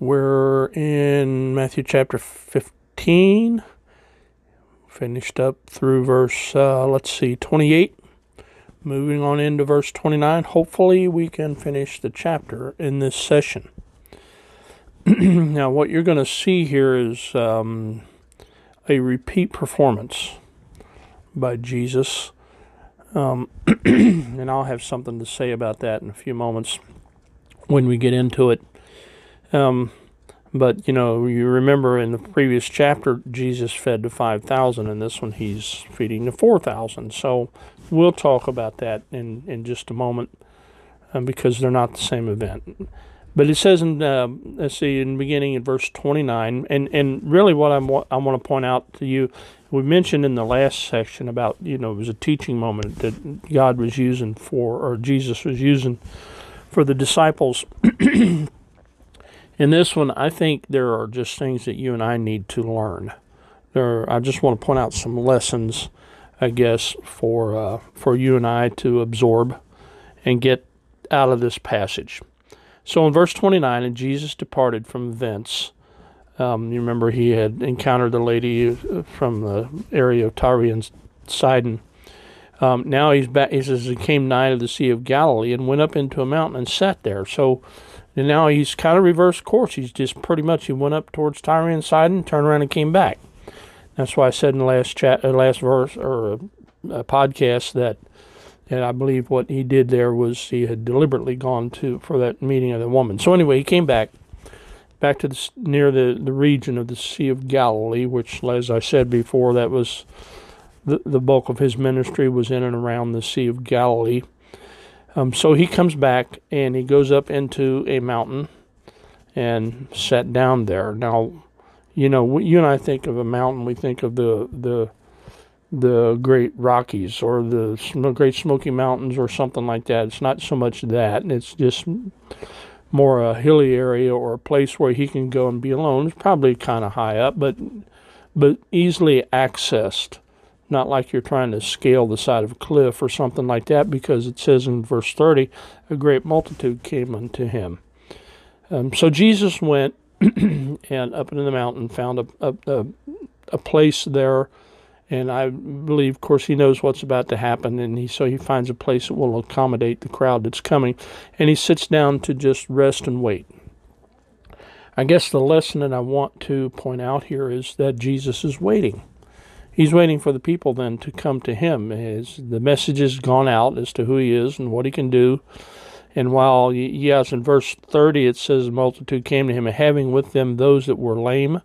We're in Matthew chapter 15. Finished up through verse, uh, let's see, 28. Moving on into verse 29. Hopefully, we can finish the chapter in this session. now, what you're going to see here is um, a repeat performance by Jesus. Um, and I'll have something to say about that in a few moments when we get into it. Um, but you know, you remember in the previous chapter, Jesus fed the five thousand, and this one he's feeding the four thousand. So we'll talk about that in in just a moment, um, because they're not the same event. But it says in uh, let's see in the beginning in verse twenty nine, and and really what I'm I want to point out to you, we mentioned in the last section about you know it was a teaching moment that God was using for or Jesus was using for the disciples. In this one, I think there are just things that you and I need to learn. There, I just want to point out some lessons, I guess, for uh, for you and I to absorb and get out of this passage. So in verse 29, and Jesus departed from thence. Um, you remember he had encountered the lady uh, from the area of Tyre and Sidon. Um, now he's back. He says he came nigh to the Sea of Galilee and went up into a mountain and sat there. So and now he's kind of reversed course. He's just pretty much he went up towards Tyre and Sidon, turned around and came back. That's why I said in the last chat, uh, last verse or uh, uh, podcast that, and I believe what he did there was he had deliberately gone to for that meeting of the woman. So anyway, he came back, back to the near the the region of the Sea of Galilee, which, as I said before, that was the the bulk of his ministry was in and around the Sea of Galilee. Um, so he comes back and he goes up into a mountain and sat down there. Now, you know, you and I think of a mountain, we think of the the the Great Rockies or the Great Smoky Mountains or something like that. It's not so much that; it's just more a hilly area or a place where he can go and be alone. It's probably kind of high up, but but easily accessed not like you're trying to scale the side of a cliff or something like that, because it says in verse 30, a great multitude came unto him. Um, so Jesus went and up into the mountain, found a, a, a, a, place there, and I believe, of course, he knows what's about to happen, and he so he finds a place that will accommodate the crowd that's coming, and he sits down to just rest and wait. I guess the lesson that I want to point out here is that Jesus is waiting he's waiting for the people then to come to him. His, the message has gone out as to who he is and what he can do. And while, yes, in verse 30 it says, the multitude came to him, having with them those that were lame,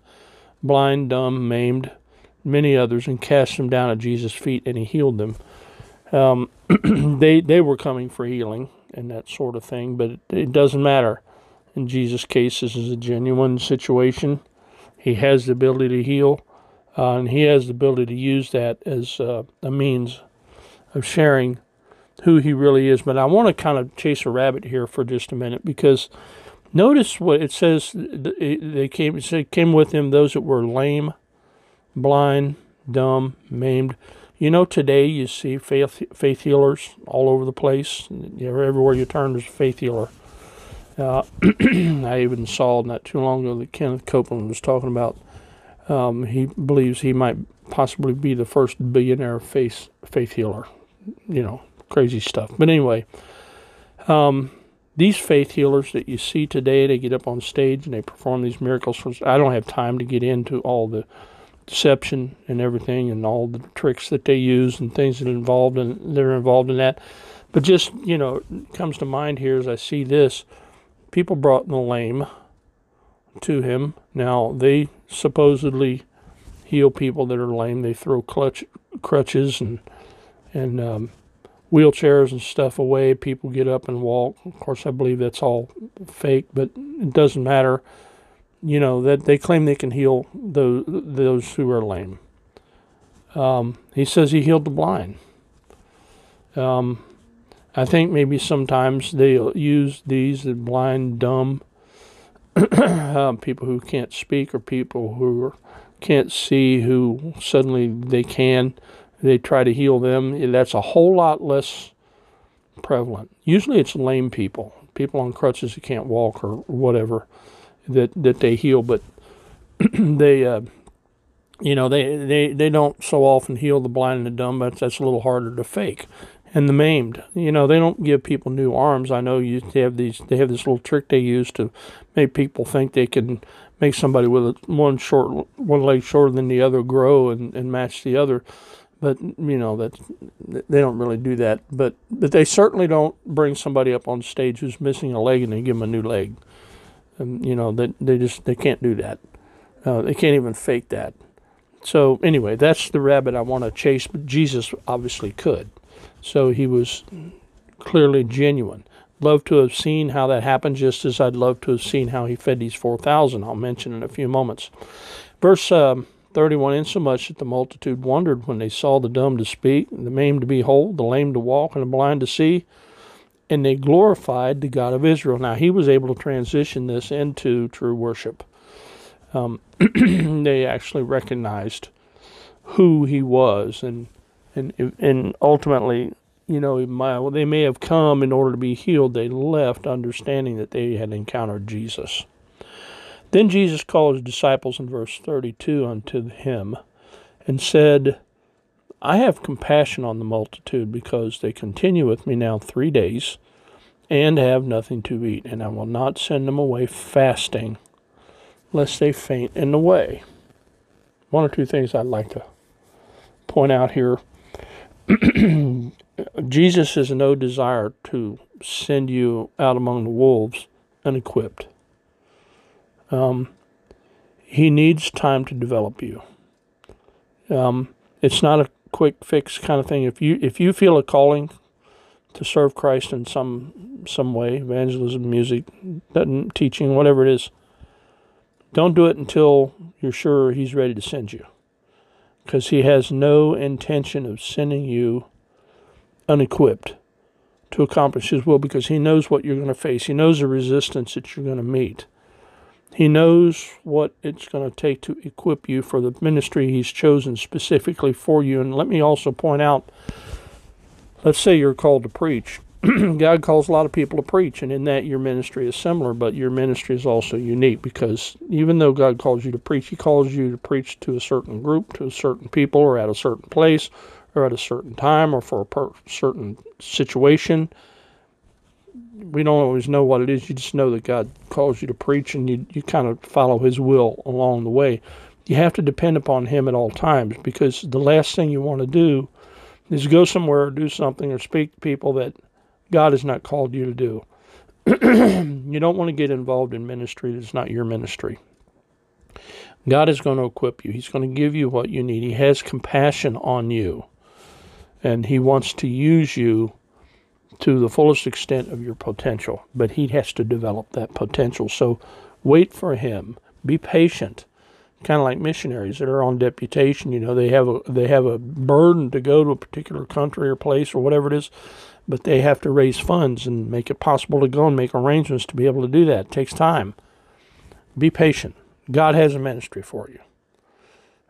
blind, dumb, maimed, many others, and cast them down at Jesus' feet, and he healed them. Um, they, they were coming for healing and that sort of thing, but it, it doesn't matter. In Jesus' case, this is a genuine situation. He has the ability to heal uh, and he has the ability to use that as uh, a means of sharing who he really is. But I want to kind of chase a rabbit here for just a minute because notice what it says. They came. It came with him those that were lame, blind, dumb, maimed. You know, today you see faith faith healers all over the place. Everywhere you turn, there's a faith healer. Uh, I even saw not too long ago that Kenneth Copeland was talking about um, he believes he might possibly be the first billionaire faith faith healer. You know, crazy stuff. But anyway, um, these faith healers that you see today, they get up on stage and they perform these miracles. I don't have time to get into all the deception and everything and all the tricks that they use and things that are involved in that are involved in that. But just you know, comes to mind here as I see this, people brought the lame to him. Now they supposedly heal people that are lame. They throw clutch crutches and and um, wheelchairs and stuff away. People get up and walk. Of course, I believe that's all fake, but it doesn't matter. You know that they claim they can heal those those who are lame. Um, he says he healed the blind. Um, I think maybe sometimes they use these the blind, dumb uh, people who can't speak or people who can't see who suddenly they can they try to heal them. That's a whole lot less prevalent. Usually it's lame people, people on crutches who can't walk or whatever, that, that they heal, but they, uh, you know, they, they, they don't so often heal the blind and the dumb, but that's a little harder to fake. And the maimed, you know, they don't give people new arms. I know you they have these, they have this little trick they use to make people think they can make somebody with one short, one leg shorter than the other grow and, and match the other but you know that they don't really do that. But but they certainly don't bring somebody up on stage who's missing a leg and they give them a new leg. And you know that they, they just they can't do that. Uh, they can't even fake that. So anyway, that's the rabbit I want to chase. But Jesus obviously could, so he was clearly genuine. Love to have seen how that happened, just as I'd love to have seen how he fed these four thousand. I'll mention in a few moments. Verse. Um, 31 Insomuch that the multitude wondered when they saw the dumb to speak, the maimed to be whole, the lame to walk, and the blind to see, and they glorified the God of Israel. Now, he was able to transition this into true worship. Um, they actually recognized who he was, and and and ultimately, you know, they may have come in order to be healed. They left understanding that they had encountered Jesus. Then Jesus called his disciples in verse 32 unto him and said, I have compassion on the multitude because they continue with me now three days and have nothing to eat, and I will not send them away fasting, lest they faint in the way. One or two things I'd like to point out here. Jesus has no desire to send you out among the wolves unequipped. Um, he needs time to develop you. Um, it's not a quick fix kind of thing. If you if you feel a calling to serve Christ in some some way, evangelism, music, teaching, whatever it is, don't do it until you're sure He's ready to send you, because He has no intention of sending you unequipped to accomplish His will, because He knows what you're going to face. He knows the resistance that you're going to meet. He knows what it's going to take to equip you for the ministry He's chosen specifically for you. And let me also point out let's say you're called to preach. God calls a lot of people to preach, and in that your ministry is similar, but your ministry is also unique because even though God calls you to preach, He calls you to preach to a certain group, to a certain people, or at a certain place, or at a certain time, or for a per- certain situation we don't always know what it is. You just know that God calls you to preach and you, you kind of follow His will along the way. You have to depend upon Him at all times because the last thing you want to do is go somewhere or do something or speak to people that God has not called you to do. you don't want to get involved in ministry that's not your ministry. God is going to equip you. He's going to give you what you need. He has compassion on you. And He wants to use you to the fullest extent of your potential, but he has to develop that potential. So wait for him. Be patient. Kind of like missionaries that are on deputation, you know, they have a they have a burden to go to a particular country or place or whatever it is, but they have to raise funds and make it possible to go and make arrangements to be able to do that. It takes time. Be patient. God has a ministry for you.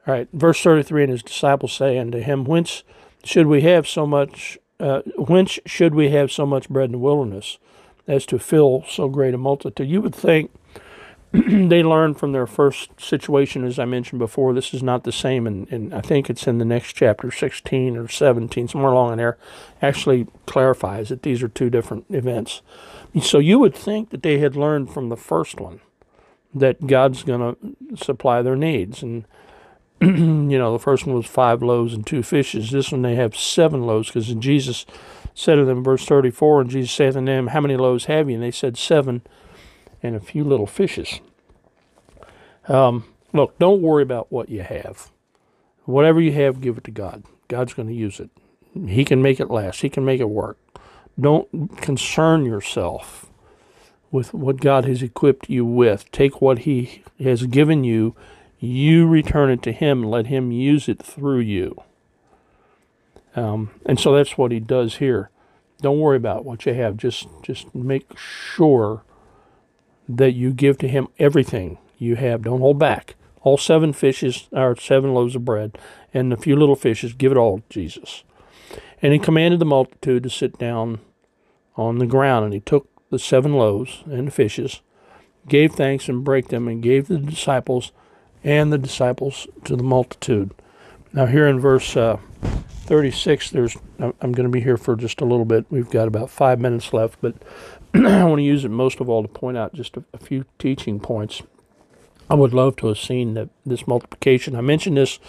All right, verse 33 and his disciples say unto him, Whence should we have so much uh, whence should we have so much bread in the wilderness as to fill so great a multitude? You would think they learned from their first situation, as I mentioned before. This is not the same, and, and I think it's in the next chapter, 16 or 17, somewhere along in there, actually clarifies that these are two different events. So you would think that they had learned from the first one that God's going to supply their needs. And, you know, the first one was five loaves and two fishes. This one they have seven loaves because Jesus said to them, verse 34, and Jesus said to them, How many loaves have you? And they said, Seven and a few little fishes. Um, look, don't worry about what you have. Whatever you have, give it to God. God's going to use it. He can make it last, He can make it work. Don't concern yourself with what God has equipped you with. Take what He has given you, you return it to Him, let Him use it through you. Um, and so that's what He does here. Don't worry about what you have. Just just make sure that you give to Him everything you have. Don't hold back. All seven fishes, or seven loaves of bread, and a few little fishes, give it all to Jesus. And he commanded the multitude to sit down on the ground, and he took the seven loaves and the fishes, gave thanks and brake them, and gave the disciples and the disciples to the multitude. Now, here in verse uh, 36, there's I'm going to be here for just a little bit. We've got about five minutes left, but I want to use it most of all to point out just a, a few teaching points. I would love to have seen that this multiplication. I mentioned this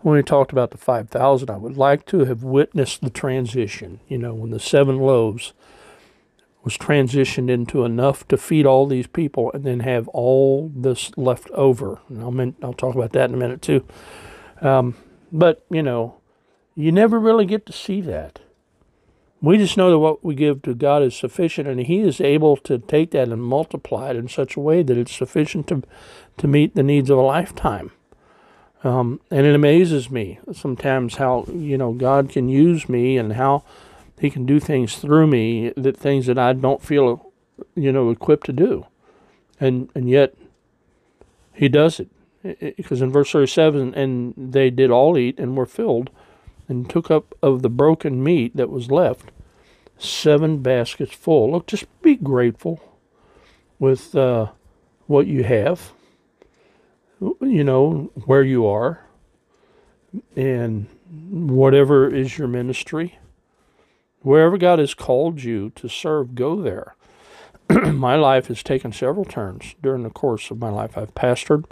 when we talked about the 5,000. I would like to have witnessed the transition, you know, when the seven loaves was transitioned into enough to feed all these people and then have all this left over. And I'll, I'll talk about that in a minute too. Um, but, you know, you never really get to see that. We just know that what we give to God is sufficient, and He is able to take that and multiply it in such a way that it's sufficient to, to meet the needs of a lifetime. Um, and it amazes me sometimes how you know God can use me and how He can do things through me that things that I don't feel you know equipped to do, and and yet He does it because in verse 37 and they did all eat and were filled and took up of the broken meat that was left seven baskets full. Look, just be grateful with uh, what you have, you know, where you are, and whatever is your ministry. Wherever God has called you to serve, go there. my life has taken several turns during the course of my life. I've pastored,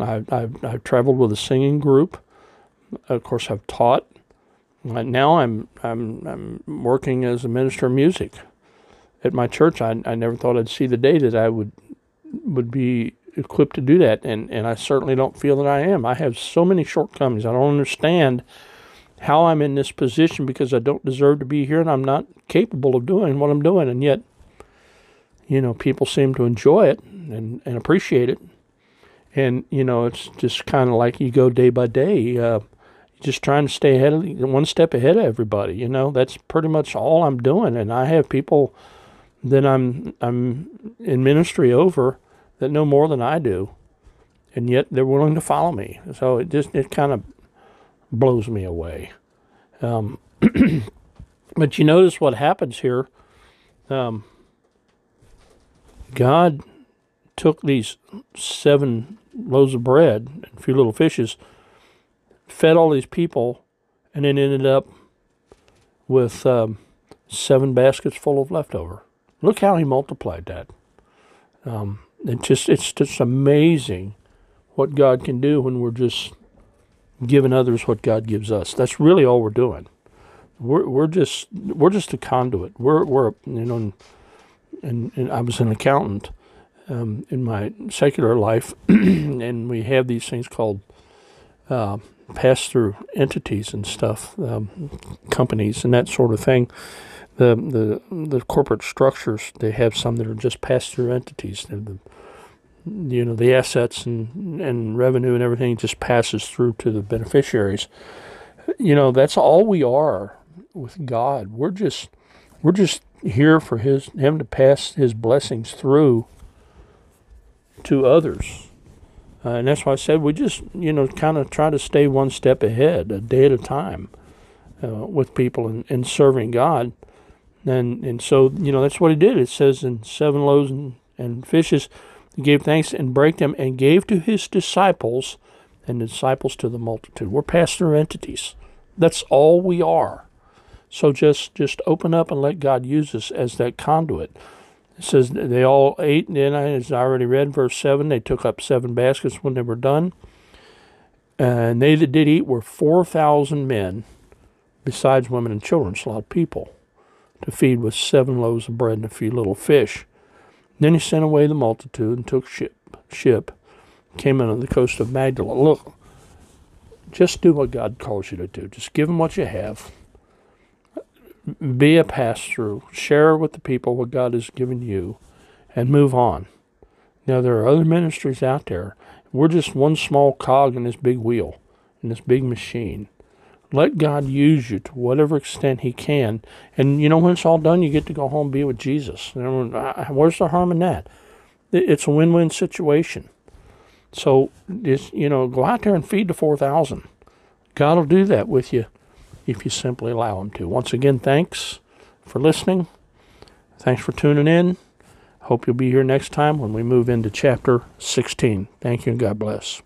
I've, I've, I've traveled with a singing group, of course, I've taught, now I'm I'm I'm working as a minister of music at my church. I I never thought I'd see the day that I would would be equipped to do that, and and I certainly don't feel that I am. I have so many shortcomings. I don't understand how I'm in this position because I don't deserve to be here, and I'm not capable of doing what I'm doing, and yet. You know, people seem to enjoy it and, and appreciate it. And, you know, it's just kind of like you go day by day. Uh, just trying to stay ahead of one step ahead of everybody. You know, that's pretty much all I'm doing. And I have people that I'm I'm in ministry over that know more than I do, and yet they're willing to follow me. So it just it kind of blows me away. Um, but you notice what happens here. Um, God took these seven loaves of bread and a few little fishes fed all these people, and then ended up with um, seven baskets full of leftover. Look how he multiplied that. Um, it just it's just amazing what God can do when we're just giving others what God gives us. That's really all we're doing. We're we're just we're just a conduit. We're we're you know, and, and I was an accountant um, in my secular life, and we have these things called uh, pass through entities and stuff, um, companies and that sort of thing. The, the the corporate structures they have some that are just pass through entities. The, you know the assets and and revenue and everything just passes through to the beneficiaries. You know that's all we are with God. We're just we're just here for his him to pass his blessings through to others uh, and that's why I said we just, you know, kind of try to stay one step ahead, a day at a time, uh, with people and, and serving God. And and so, you know, that's what he did. It says in seven loaves and, and fishes, He gave thanks and brake them and gave to his disciples and disciples to the multitude. We're pass-through entities. That's all we are. So just just open up and let God use us as that conduit. It says they all ate, and then as I already read, verse 7, they took up seven baskets when they were done. And they that did eat were 4,000 men, besides women and children, so a lot of people, to feed with seven loaves of bread and a few little fish. Then he sent away the multitude and took ship, ship came in on the coast of Magdala. Look, just do what God calls you to do. Just give them what you have. Be a pass through. Share with the people what God has given you and move on. Now, there are other ministries out there. We're just one small cog in this big wheel, in this big machine. Let God use you to whatever extent He can. And you know, when it's all done, you get to go home and be with Jesus. Where's the harm in that? It's a win win situation. So just you know, go out there and feed the four thousand. God will do that with you if you simply allow them to. Once again, thanks for listening. Thanks for tuning in. Hope you'll be here next time when we move into chapter 16. Thank you and God bless.